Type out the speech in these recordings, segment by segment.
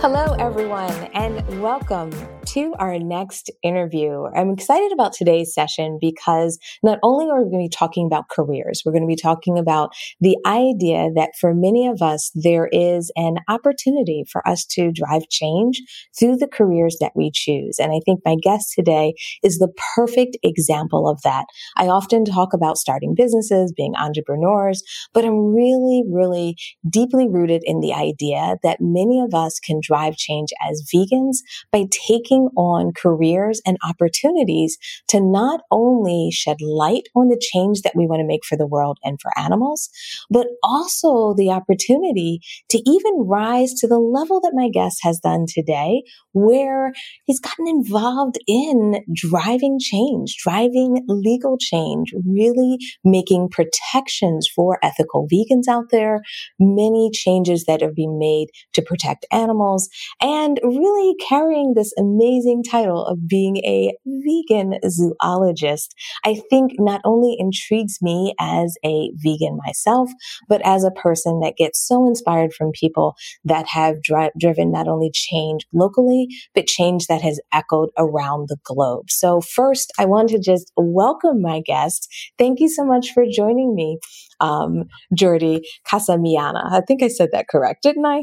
Hello, everyone, and welcome to our next interview. I'm excited about today's session because not only are we going to be talking about careers, we're going to be talking about the idea that for many of us, there is an opportunity for us to drive change through the careers that we choose. And I think my guest today is the perfect example of that. I often talk about starting businesses, being entrepreneurs, but I'm really, really deeply rooted in the idea that many of us can drive change as vegans by taking on careers and opportunities to not only shed light on the change that we want to make for the world and for animals, but also the opportunity to even rise to the level that my guest has done today, where he's gotten involved in driving change, driving legal change, really making protections for ethical vegans out there, many changes that are being made to protect animals, and really carrying this amazing amazing title of being a vegan zoologist, I think not only intrigues me as a vegan myself, but as a person that gets so inspired from people that have dri- driven not only change locally, but change that has echoed around the globe. So first, I want to just welcome my guest. Thank you so much for joining me, um, Jordi Casamiana. I think I said that correct, didn't I?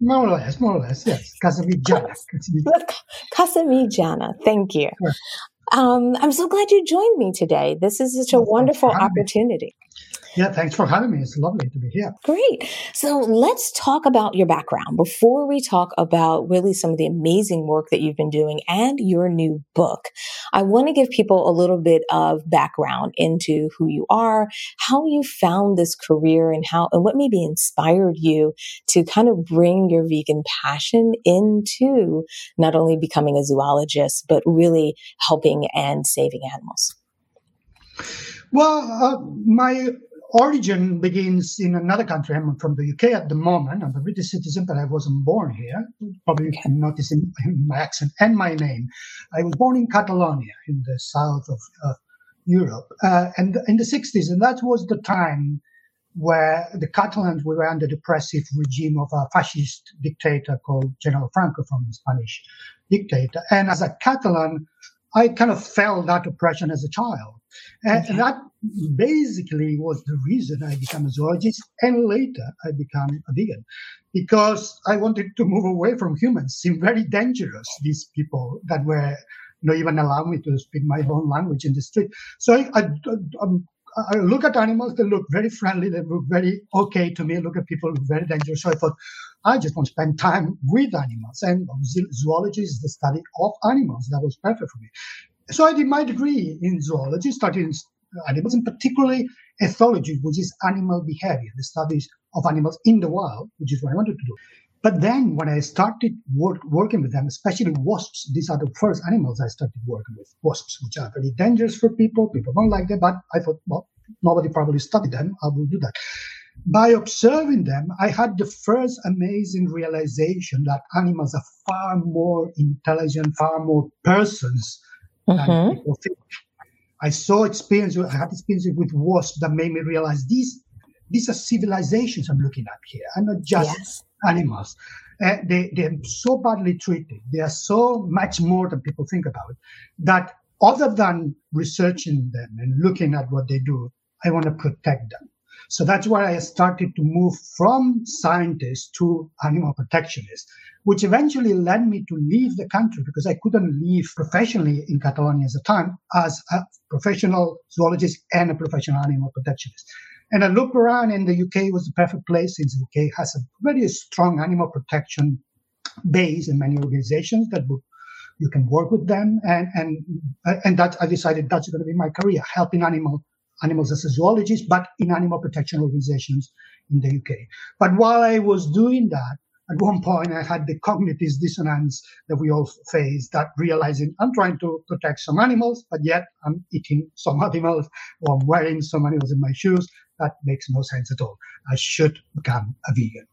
More or less, more or less, yes. Casamitjana. Casamitjana, thank you. Um, I'm so glad you joined me today. This is such a wonderful opportunity. Yeah, thanks for having me. It's lovely to be here. Great. So let's talk about your background before we talk about really some of the amazing work that you've been doing and your new book. I want to give people a little bit of background into who you are, how you found this career and how, and what maybe inspired you to kind of bring your vegan passion into not only becoming a zoologist, but really helping and saving animals. Well, uh, my origin begins in another country. I'm from the UK at the moment. I'm a British citizen, but I wasn't born here. Probably you can notice in, in my accent and my name. I was born in Catalonia in the south of uh, Europe uh, and in the 60s. And that was the time where the Catalans were under the oppressive regime of a fascist dictator called General Franco from the Spanish dictator. And as a Catalan, I kind of felt that oppression as a child. And okay. that basically was the reason I became a zoologist and later I became a vegan because I wanted to move away from humans. Seemed very dangerous, these people that were not even allowing me to speak my own language in the street. So I, I, um, I look at animals, they look very friendly, they look very okay to me. I look at people, very dangerous. So I thought, I just want to spend time with animals. And zoology is the study of animals. That was perfect for me. So I did my degree in zoology, studying animals, and particularly ethology, which is animal behavior, the studies of animals in the wild, which is what I wanted to do. But then when I started work, working with them, especially wasps, these are the first animals I started working with, wasps, which are very dangerous for people. People don't like them, but I thought, well, nobody probably studied them. I will do that. By observing them, I had the first amazing realization that animals are far more intelligent, far more persons mm-hmm. I saw experience, I had experience with wasps that made me realize these these are civilizations I'm looking at here, and not just yes. animals. Uh, they they're so badly treated. They are so much more than people think about. That other than researching them and looking at what they do, I want to protect them. So that's why I started to move from scientist to animal protectionist, which eventually led me to leave the country because I couldn't live professionally in Catalonia at the time as a professional zoologist and a professional animal protectionist. And I looked around and the UK was the perfect place since the UK has a very strong animal protection base and many organizations that would you can work with them and and and that I decided that's going to be my career, helping animal animals as a zoologist, but in animal protection organizations in the UK. But while I was doing that, at one point I had the cognitive dissonance that we all face that realizing I'm trying to protect some animals, but yet I'm eating some animals or I'm wearing some animals in my shoes. That makes no sense at all. I should become a vegan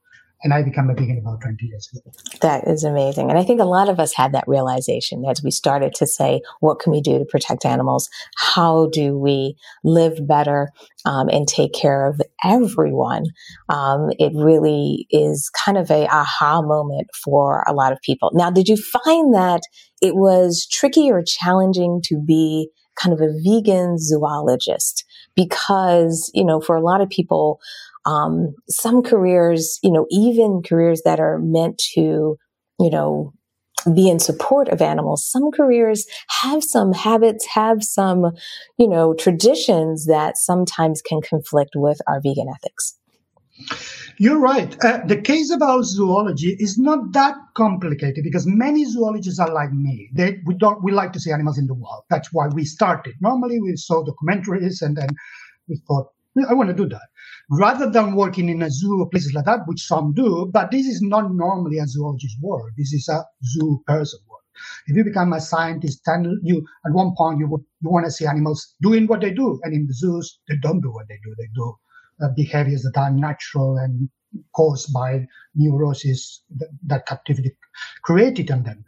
and I became a vegan about 20 years ago. That is amazing. And I think a lot of us had that realization as we started to say, what can we do to protect animals? How do we live better um, and take care of everyone? Um, it really is kind of a aha moment for a lot of people. Now, did you find that it was tricky or challenging to be kind of a vegan zoologist? Because, you know, for a lot of people, um, some careers, you know, even careers that are meant to, you know, be in support of animals. Some careers have some habits, have some, you know, traditions that sometimes can conflict with our vegan ethics. You're right. Uh, the case about zoology is not that complicated because many zoologists are like me. They we don't we like to see animals in the wild. That's why we started. Normally we saw documentaries and then we thought I want to do that rather than working in a zoo or places like that, which some do. But this is not normally a zoologist work. This is a zoo person work. If you become a scientist, then you at one point you would you want to see animals doing what they do, and in the zoos they don't do what they do. They do uh, behaviors that are natural and caused by neurosis that, that captivity created in them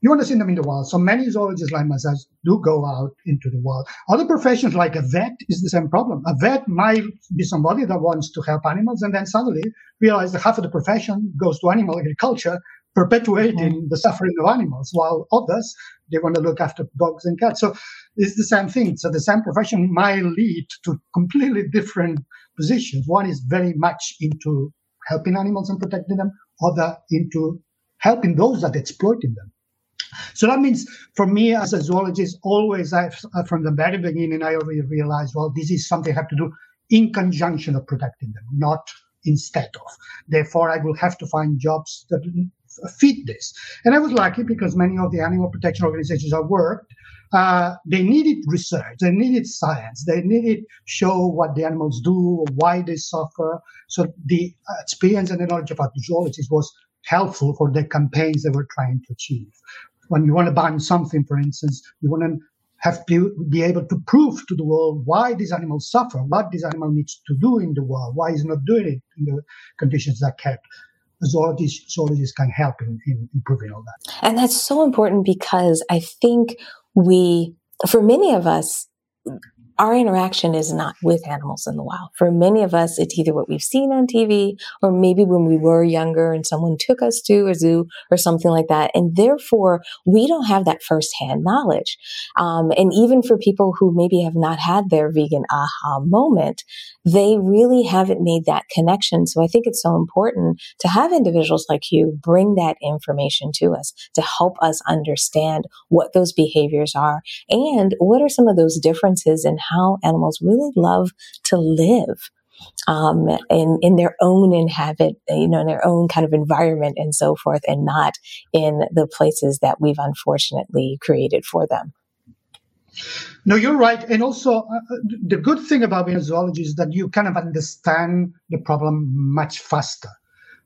you want to see them in the wild. So many zoologists like myself do go out into the wild. Other professions like a vet is the same problem. A vet might be somebody that wants to help animals and then suddenly realize that half of the profession goes to animal agriculture, perpetuating mm-hmm. the suffering of animals, while others, they want to look after dogs and cats. So it's the same thing. So the same profession might lead to completely different positions. One is very much into helping animals and protecting them, other into helping those that exploiting them. So that means for me as a zoologist, always I've, uh, from the very beginning, I already realized, well, this is something I have to do in conjunction of protecting them, not instead of. Therefore, I will have to find jobs that fit this. And I was lucky because many of the animal protection organizations I worked, uh, they needed research, they needed science, they needed to show what the animals do, why they suffer. So the experience and the knowledge about the zoologists was helpful for the campaigns they were trying to achieve when you want to ban something, for instance, you want to have to be able to prove to the world why these animals suffer, what this animal needs to do in the world, why it's not doing it in the conditions that kept. Zoologists, zoologists can help in, in improving all that. And that's so important because I think we, for many of us, our interaction is not with animals in the wild. For many of us, it's either what we've seen on TV or maybe when we were younger and someone took us to a zoo or something like that. And therefore, we don't have that firsthand knowledge. Um, and even for people who maybe have not had their vegan aha moment, they really haven't made that connection. So I think it's so important to have individuals like you bring that information to us to help us understand what those behaviors are and what are some of those differences in how animals really love to live um, in in their own inhabit, you know, in their own kind of environment and so forth, and not in the places that we've unfortunately created for them. No, you're right. And also, uh, uh the good thing about zoologist is that you kind of understand the problem much faster.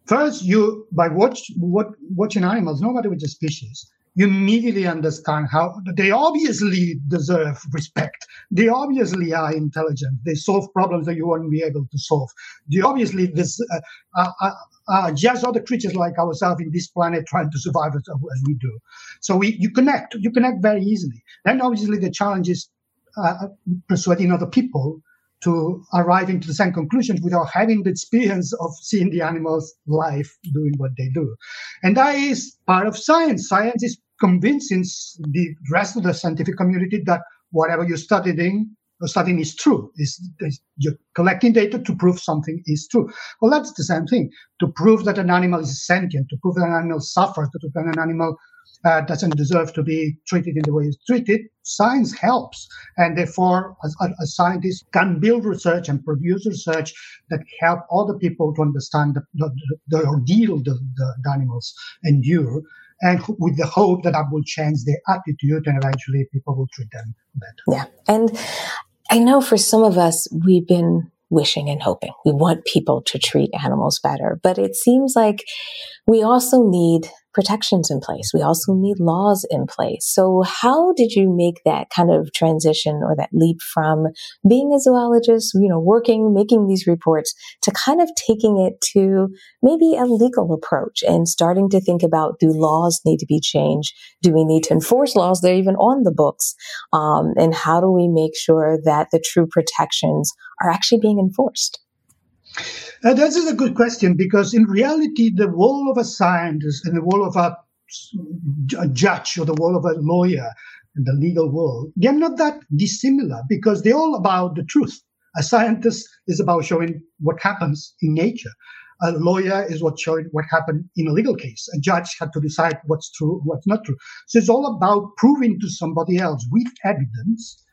First, you by watch, what, watching animals, no matter which species, you immediately understand how they obviously deserve respect. They obviously are intelligent. They solve problems that you wouldn't be able to solve. They obviously this uh, uh, uh, just other creatures like ourselves in this planet trying to survive as, as, we do. So we you connect you connect very easily. Then obviously the challenge is uh, persuading other people to arrive into the same conclusions without having the experience of seeing the animals life doing what they do. And that is part of science. Science is convincing the rest of the scientific community that whatever you're studying studying is true. Is you're collecting data to prove something is true. Well, that's the same thing. To prove that an animal is sentient, to prove that an animal suffers, to prove that an animal uh, doesn't deserve to be treated in the way it's treated, science helps. And therefore, as, as scientists can build research and produce research that help other people to understand the, the, the ordeal the, the animals endure and with the hope that that will change their attitude and eventually people will treat them better. Yeah. And I know for some of us, we've been wishing and hoping. We want people to treat animals better. But it seems like we also need protections in place. We also need laws in place. So how did you make that kind of transition or that leap from being a zoologist, you know, working, making these reports to kind of taking it to maybe a legal approach and starting to think about do laws need to be changed? Do we need to enforce laws that are even on the books? Um, and how do we make sure that the true protections are actually being enforced? Uh, that is a good question because in reality, the role of a scientist and the role of a, a judge or the role of a lawyer in the legal world, they're not that dissimilar because they're all about the truth. A scientist is about showing what happens in nature. A lawyer is what showing what happened in a legal case. A judge had to decide what's true, what's not true. So it's all about proving to somebody else with evidence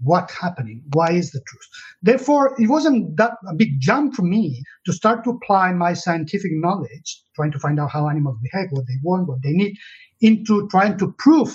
what's happening? Why is the truth? Therefore it wasn't that a big jump for me to start to apply my scientific knowledge trying to find out how animals behave what they want what they need into trying to prove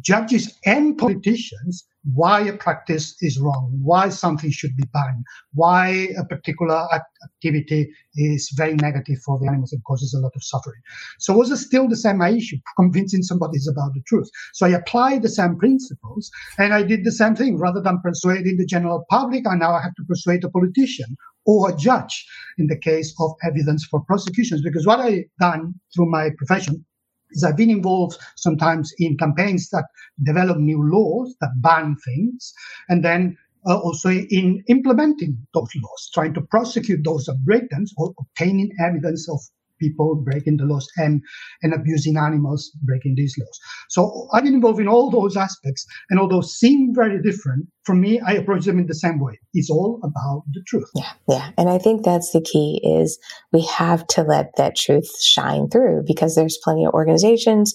judges and politicians why a practice is wrong, why something should be banned, why a particular activity is very negative for the animals and causes a lot of suffering. So was it still the same issue, convincing somebody about the truth. So I applied the same principles and I did the same thing. Rather than persuading the general public, I now I have to persuade a politician or a judge in the case of evidence for prosecutions. Because what I done through my profession is I've been involved sometimes in campaigns that develop new laws that ban things, and then uh, also in implementing those laws, trying to prosecute those that break them, or obtaining evidence of people breaking the laws and, and abusing animals breaking these laws. So I've been involved in all those aspects, and although seem very different, for me, I approach them in the same way. It's all about the truth. Yeah, yeah. And I think that's the key is we have to let that truth shine through because there's plenty of organizations,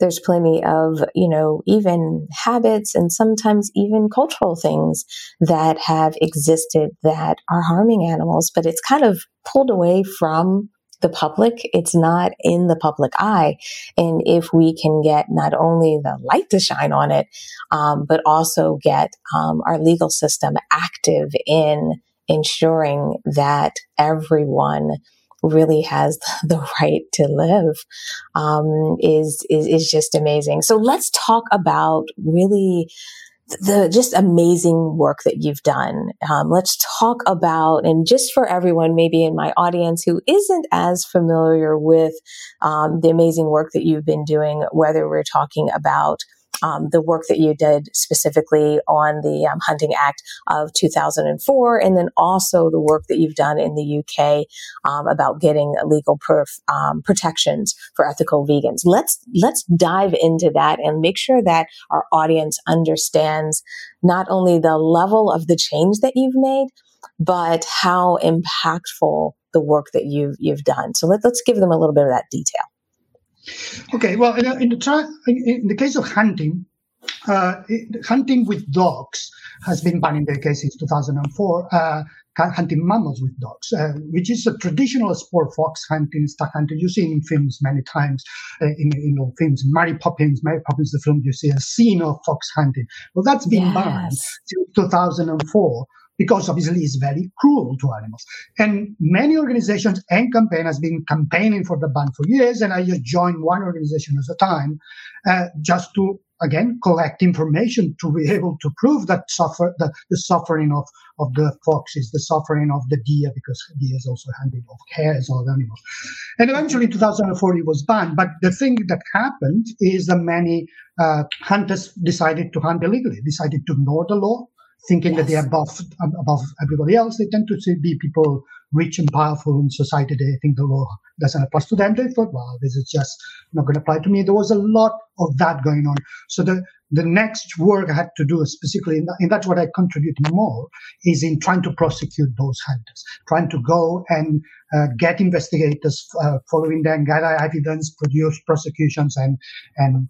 there's plenty of, you know, even habits and sometimes even cultural things that have existed that are harming animals, but it's kind of pulled away from the public. It's not in the public eye. And if we can get not only the light to shine on it, um, but also get um, our legal system active in ensuring that everyone really has the right to live um, is, is is just amazing. So let's talk about really the just amazing work that you've done. Um, let's talk about, and just for everyone, maybe in my audience who isn't as familiar with um, the amazing work that you've been doing, whether we're talking about um, the work that you did specifically on the um, Hunting Act of 2004, and then also the work that you've done in the UK um, about getting legal proof um, protections for ethical vegans. Let's let's dive into that and make sure that our audience understands not only the level of the change that you've made, but how impactful the work that you've you've done. So let, let's give them a little bit of that detail. Okay, well, in, in, the, in the case of hunting, uh, hunting with dogs has been banned in the case since 2004. Uh, hunting mammals with dogs, uh, which is a traditional sport, fox hunting, stag hunting. You see in films many times, uh, in, in films. Mary Poppins, Mary Poppins, the film, you see a scene of fox hunting. Well, that's been yes. banned since 2004 because obviously it's very cruel to animals. And many organizations and campaign has been campaigning for the ban for years, and I just joined one organization at a time, uh, just to again collect information to be able to prove that suffer the, suffering of, of the foxes, the suffering of the deer, because deer is also hunted of hares of animals. And eventually in 2004 it was banned. But the thing that happened is that many uh, hunters decided to hunt illegally, decided to ignore the law, thinking yes. that they're above above everybody else. They tend to be people rich and powerful in society. They think the law doesn't apply to them. They thought, well, this is just not going to apply to me. There was a lot of that going on. So the the next work I had to do, specifically, in that, and that's what I contribute more, is in trying to prosecute those hunters, trying to go and uh, get investigators uh, following them, gather evidence, produce prosecutions, and and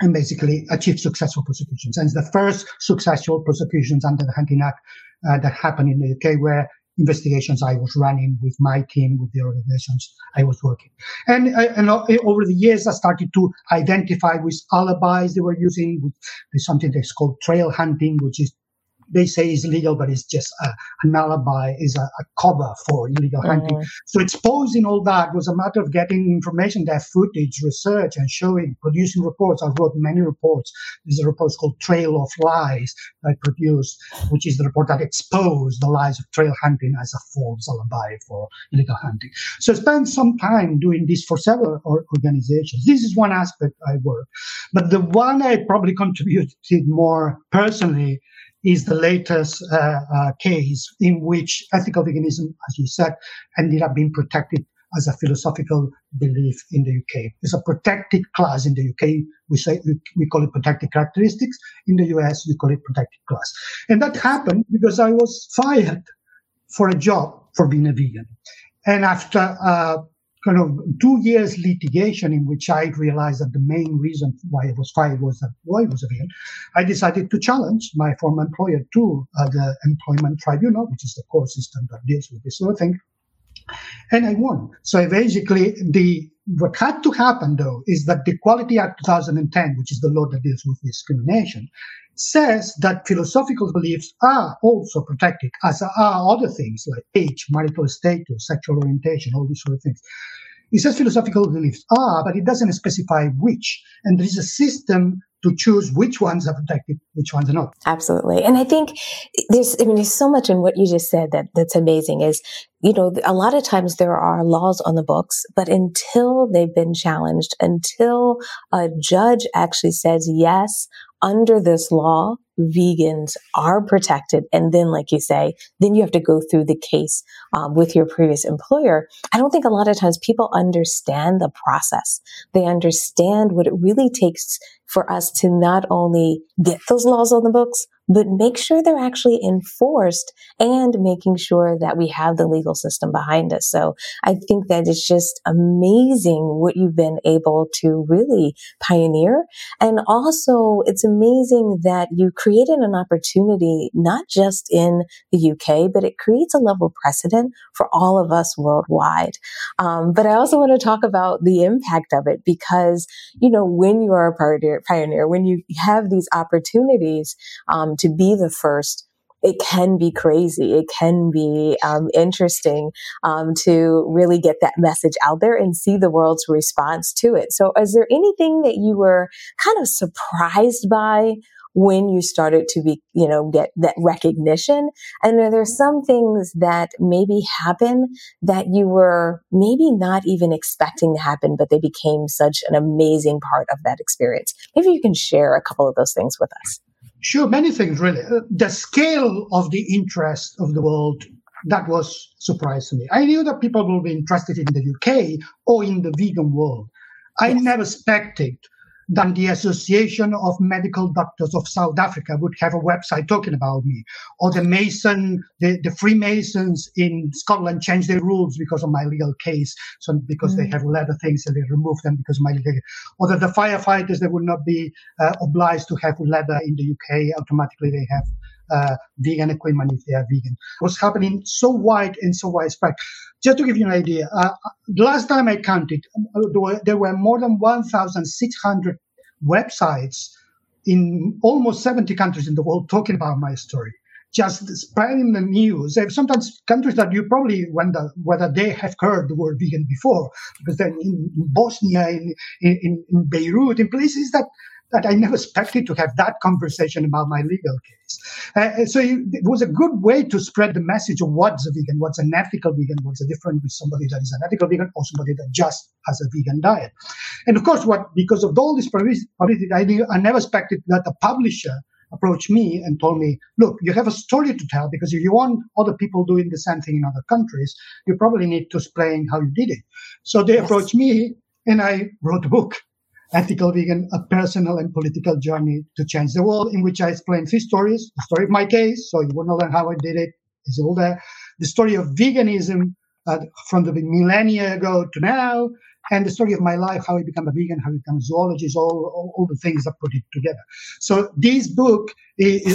and basically achieve successful prosecutions. And it's the first successful prosecutions under the Hunting Act uh, that happened in the UK where investigations I was running with my team, with the organizations I was working. And, uh, and uh, over the years, I started to identify with alibis they were using. With, something that's called trail hunting, which is they say is legal, but it's just a, an alibi, is a, a cover for illegal hunting. Mm. So exposing all that was a matter of getting information, that footage, research, and showing, producing reports. I wrote many reports. There's a report called Trail of Lies that I produced, which is the report that exposed the lies of trail hunting as a false alibi for illegal hunting. So I spent some time doing this for several organizations. This is one aspect I work. But the one I probably contributed more personally is the latest uh, uh, case in which ethical veganism, as you said, ended up being protected as a philosophical belief in the UK. It's a protected class in the UK. We say we call it protected characteristics. In the US, we call it protected class. And that happened because I was fired for a job for being a vegan. And after uh, kind of two years litigation in which I realized that the main reason why I was fired was that I was a vegan, I decided to challenge my former employer to uh, the employment tribunal, which is the court system that deals with this sort of thing. And I won. So basically, the what had to happen though is that the Equality Act 2010, which is the law that deals with discrimination, says that philosophical beliefs are also protected, as are other things like age, marital status, sexual orientation, all these sort of things. It says philosophical beliefs are, but it doesn't specify which. And there is a system to choose which ones are protected, which ones are not. Absolutely. And I think there's, I mean, there's so much in what you just said that that's amazing is, you know, a lot of times there are laws on the books, but until they've been challenged, until a judge actually says, yes, under this law, vegans are protected. And then, like you say, then you have to go through the case um, with your previous employer. I don't think a lot of times people understand the process. They understand what it really takes for us to not only get those laws on the books, but make sure they're actually enforced and making sure that we have the legal system behind us. So I think that it's just amazing what you've been able to really pioneer. And also it's amazing that you created an opportunity, not just in the UK, but it creates a level precedent for all of us worldwide. Um, but I also want to talk about the impact of it because, you know, when you are a pioneer, pioneer when you have these opportunities, um, to be the first, it can be crazy. It can be um, interesting um, to really get that message out there and see the world's response to it. So, is there anything that you were kind of surprised by when you started to be, you know, get that recognition? And are there some things that maybe happen that you were maybe not even expecting to happen, but they became such an amazing part of that experience? Maybe you can share a couple of those things with us. Sure, many things really. Uh, the scale of the interest of the world that was surprise to me. I knew that people will be interested in the UK or in the vegan world. I yes. never expected than the Association of Medical Doctors of South Africa would have a website talking about me. Or the Mason, the, the Freemasons in Scotland changed their rules because of my legal case. So because mm. they have leather things and they removed them because of my legal case. Or that the firefighters, they would not be uh, obliged to have leather in the UK. Automatically they have uh, vegan equipment if they are vegan. What's happening so wide and so widespread. Just to give you an idea, uh, last time I counted, there were, there were more than 1,600 websites in almost 70 countries in the world talking about my story just spreading the news. Sometimes countries that you probably wonder whether they have heard the word vegan before, because then in, Bosnia, in, in, in Beirut, in places that that I never expected to have that conversation about my legal case. Uh, so it was a good way to spread the message of what's a vegan, what's an ethical vegan, what's the difference with somebody that is an ethical vegan or somebody that just has a vegan diet. And of course, what because of all this publicity, I, I never expected that a publisher approached me and told me, look, you have a story to tell because if you want other people doing the same thing in other countries, you probably need to explain how you did it. So they yes. approached me and I wrote a book Ethical Vegan, a personal and political journey to change the world, in which I explain three stories. The story of my case, so you want to learn how I did it, is all there. The story of veganism uh, from the millennia ago to now, and the story of my life, how I became a vegan, how I became a zoologist, all, all, all the things that put it together. So this book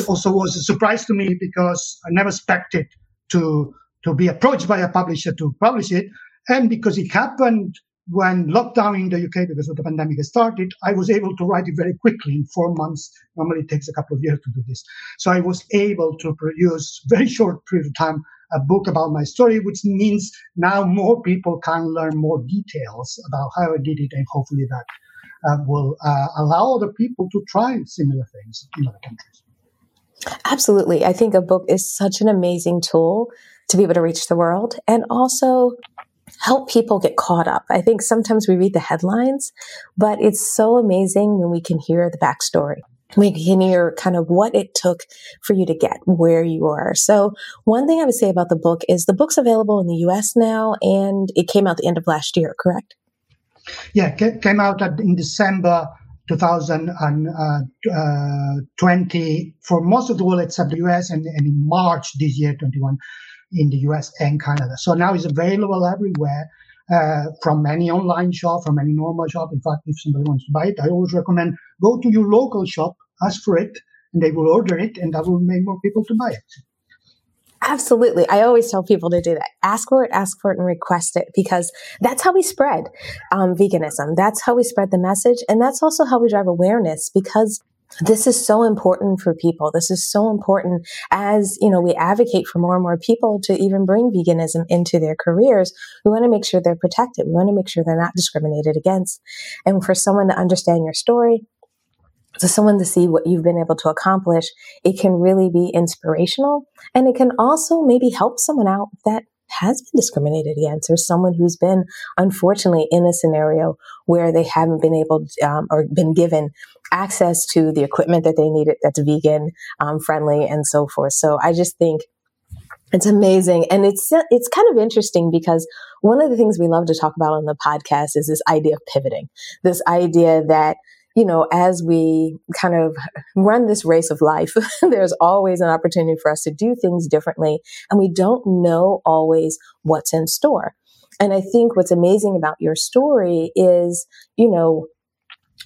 also was a surprise to me because I never expected to, to be approached by a publisher to publish it. And because it happened when lockdown in the UK because of the pandemic started, I was able to write it very quickly in four months. Normally it takes a couple of years to do this. So I was able to produce very short period of time a book about my story, which means now more people can learn more details about how I did it, and hopefully that uh, will uh, allow other people to try similar things in other countries. Absolutely. I think a book is such an amazing tool to be able to reach the world and also help people get caught up. I think sometimes we read the headlines, but it's so amazing when we can hear the backstory. We can hear kind of what it took for you to get where you are. So one thing I would say about the book is the book's available in the US now and it came out the end of last year, correct? Yeah, came out in December 2020 uh, for most of the world except the US and in March this year, 21 in the US and Canada. So now it's available everywhere. Uh, from any online shop, from any normal shop. In fact, if somebody wants to buy it, I always recommend go to your local shop, ask for it, and they will order it, and that will make more people to buy it. Absolutely. I always tell people to do that. Ask for it, ask for it, and request it because that's how we spread um, veganism. That's how we spread the message. And that's also how we drive awareness because this is so important for people. This is so important as, you know, we advocate for more and more people to even bring veganism into their careers. We want to make sure they're protected. We want to make sure they're not discriminated against. And for someone to understand your story, so someone to see what you've been able to accomplish, it can really be inspirational and it can also maybe help someone out that has been discriminated against. Or someone who's been unfortunately in a scenario where they haven't been able um, or been given access to the equipment that they needed that's vegan um, friendly and so forth. So i just think it's amazing. And it's it's kind of interesting because one of the things we love to talk about on the podcast is this idea of pivoting. This idea that you know, as we kind of run this race of life, there's always an opportunity for us to do things differently. And we don't know always what's in store. And I think what's amazing about your story is, you know,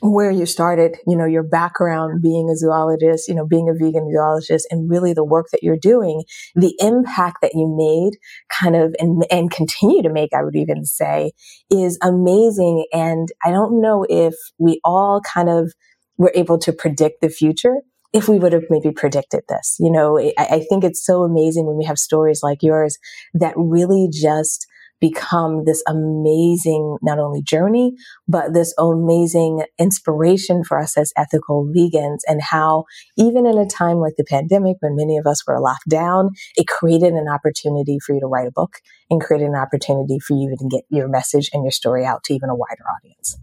where you started, you know, your background being a zoologist, you know, being a vegan zoologist and really the work that you're doing, the impact that you made kind of and, and continue to make, I would even say is amazing. And I don't know if we all kind of were able to predict the future if we would have maybe predicted this. You know, I, I think it's so amazing when we have stories like yours that really just become this amazing, not only journey, but this amazing inspiration for us as ethical vegans and how even in a time like the pandemic, when many of us were locked down, it created an opportunity for you to write a book and created an opportunity for you to get your message and your story out to even a wider audience.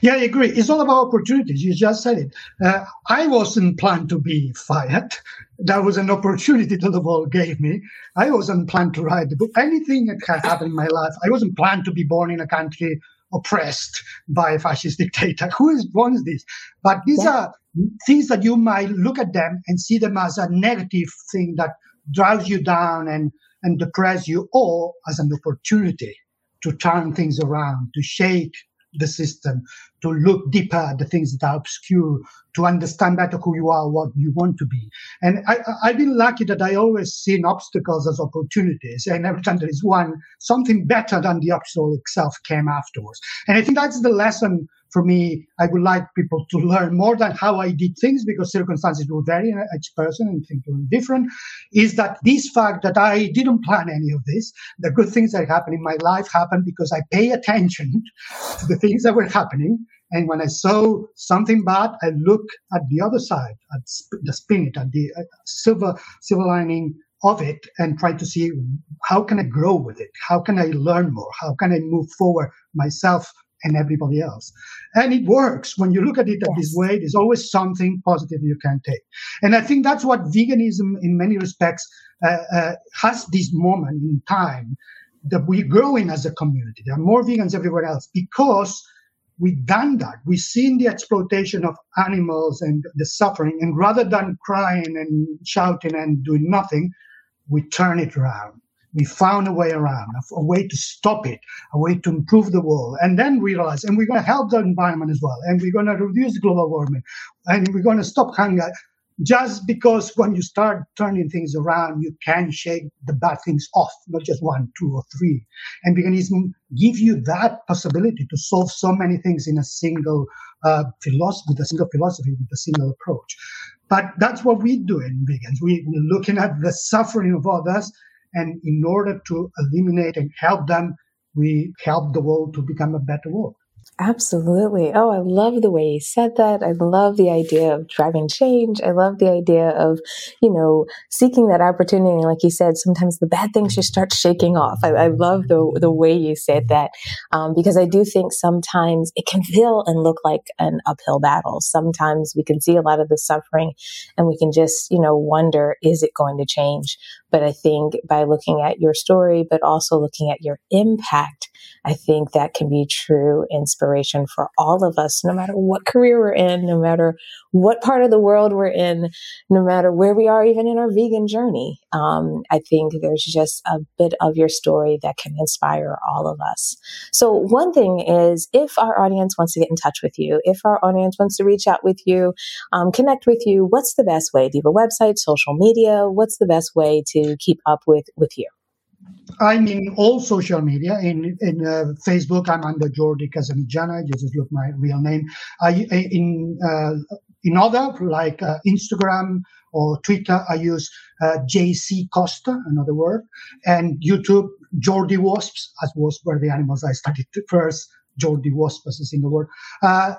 Yeah, I agree. It's all about opportunities. You just said it. Uh, I wasn't planned to be fired. That was an opportunity that the world gave me. I wasn't planned to write the book. Anything that had happened in my life, I wasn't planned to be born in a country oppressed by a fascist dictator. Who wants this? But these yeah. are things that you might look at them and see them as a negative thing that drives you down and, and depress you, or as an opportunity to turn things around, to shake the system, to look deeper at the things that are obscure, to understand better who you are, what you want to be. And I, I've been lucky that I always seen obstacles as opportunities. And every time there is one, something better than the obstacle itself came afterwards. And I think that's the lesson for me, I would like people to learn more than how I did things because circumstances will vary in each person and things will be different. Is that this fact that I didn't plan any of this, the good things that happen in my life happen because I pay attention to the things that were happening. And when I saw something bad, I look at the other side, at the spin it, at the uh, silver silver lining of it, and try to see how can I grow with it, how can I learn more, how can I move forward myself and everybody else. And it works. When you look at it yes. this way, there's always something positive you can take. And I think that's what veganism, in many respects, uh, uh, has this moment in time that we're growing as a community. There are more vegans everywhere else because we've done that. We've seen the exploitation of animals and the suffering. And rather than crying and shouting and doing nothing, we turn it around we found a way around, a, way to stop it, a way to improve the world. And then realize, and we're going to help the environment as well. And we're going to reduce global warming. And we're going to stop hunger. Just because when you start turning things around, you can shake the bad things off, not just one, two, or three. And veganism give you that possibility to solve so many things in a single uh, philosophy, with a single philosophy, with a single approach. But that's what we do in vegans. We, we're looking at the suffering of others, and in order to eliminate and help them, we help the world to become a better world. Absolutely. Oh, I love the way you said that. I love the idea of driving change. I love the idea of, you know, seeking that opportunity. Like you said, sometimes the bad things just start shaking off. I, I love the, the way you said that. Um, because I do think sometimes it can feel and look like an uphill battle. Sometimes we can see a lot of the suffering and we can just, you know, wonder, is it going to change? But I think by looking at your story, but also looking at your impact, I think that can be true inspiration for all of us, no matter what career we're in, no matter what part of the world we're in, no matter where we are, even in our vegan journey. Um, I think there's just a bit of your story that can inspire all of us. So, one thing is if our audience wants to get in touch with you, if our audience wants to reach out with you, um, connect with you, what's the best way? Do you have a website, social media? What's the best way to keep up with, with you? I'm in all social media. In in uh, Facebook, I'm under Jordi Casamitjana. Just look my real name. I in uh, in other like uh, Instagram or Twitter, I use uh, JC Costa, another word, and YouTube Jordi Wasps, as was where the animals I studied first. Jordi Wasp as a single word. Uh,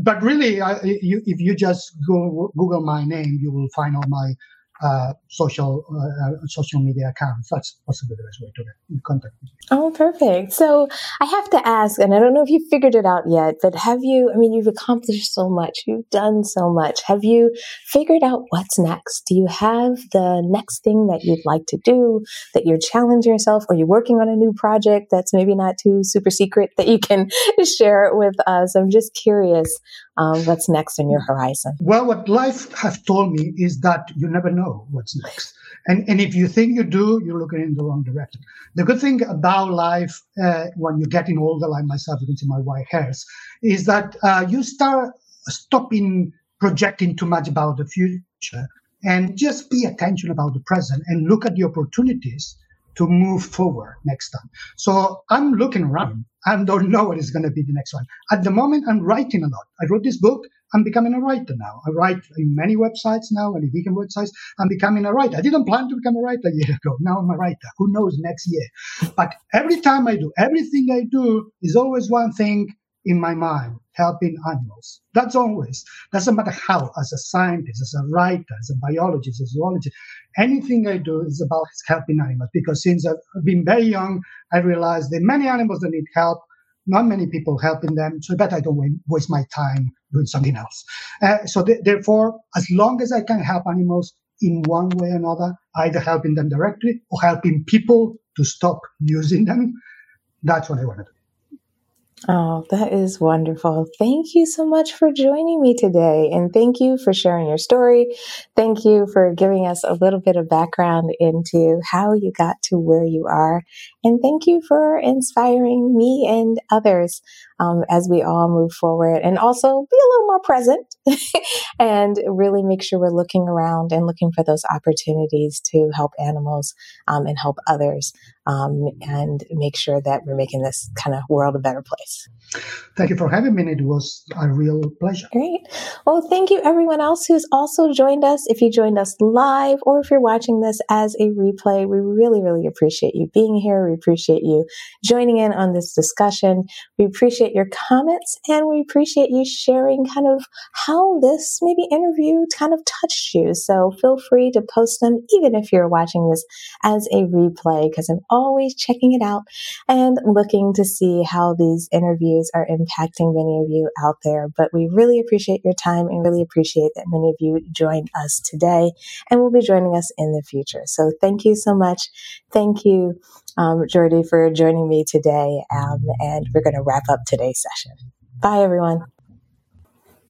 but really, I, you, if you just go Google my name, you will find all my uh, social uh, uh, social media accounts. That's possibly the best way to get in contact with Oh, perfect. So I have to ask, and I don't know if you figured it out yet, but have you? I mean, you've accomplished so much. You've done so much. Have you figured out what's next? Do you have the next thing that you'd like to do? That you're challenging yourself? Are you working on a new project that's maybe not too super secret that you can share it with us? I'm just curious um, what's next on your horizon? Well, what life has told me is that you never know what's next. And, and if you think you do, you're looking in the wrong direction. The good thing about life, uh, when you're getting older, like myself, you can see my white hairs, is that uh, you start stopping projecting too much about the future and just be attention about the present and look at the opportunities to move forward next time. So I'm looking around. Mm-hmm. I don't know what is going to be the next one. At the moment, I'm writing a lot. I wrote this book. I'm becoming a writer now. I write in many websites now, many vegan websites. I'm becoming a writer. I didn't plan to become a writer a year ago. Now I'm a writer. Who knows next year? But every time I do, everything I do is always one thing in my mind helping animals. That's always, doesn't matter how, as a scientist, as a writer, as a biologist, as a zoologist, anything I do is about helping animals. Because since I've been very young, I realized there are many animals that need help, not many people helping them. So I bet I don't waste my time doing something else. Uh, so th- therefore, as long as I can help animals in one way or another, either helping them directly or helping people to stop using them, that's what I want to do. Oh, that is wonderful. Thank you so much for joining me today. And thank you for sharing your story. Thank you for giving us a little bit of background into how you got to where you are. And thank you for inspiring me and others um, as we all move forward and also be a little more present and really make sure we're looking around and looking for those opportunities to help animals um, and help others um, and make sure that we're making this kind of world a better place. Thank you for having me. It was a real pleasure. Great. Well, thank you everyone else who's also joined us. If you joined us live or if you're watching this as a replay, we really, really appreciate you being here. We appreciate you joining in on this discussion. We appreciate your comments and we appreciate you sharing kind of how this maybe interview kind of touched you. So feel free to post them even if you're watching this as a replay because I'm always checking it out and looking to see how these interviews are impacting many of you out there. But we really appreciate your time and really appreciate that many of you joined us today and will be joining us in the future. So thank you so much. Thank you, um, Jordi, for joining me today. Um, and we're going to wrap up today's session. Bye, everyone.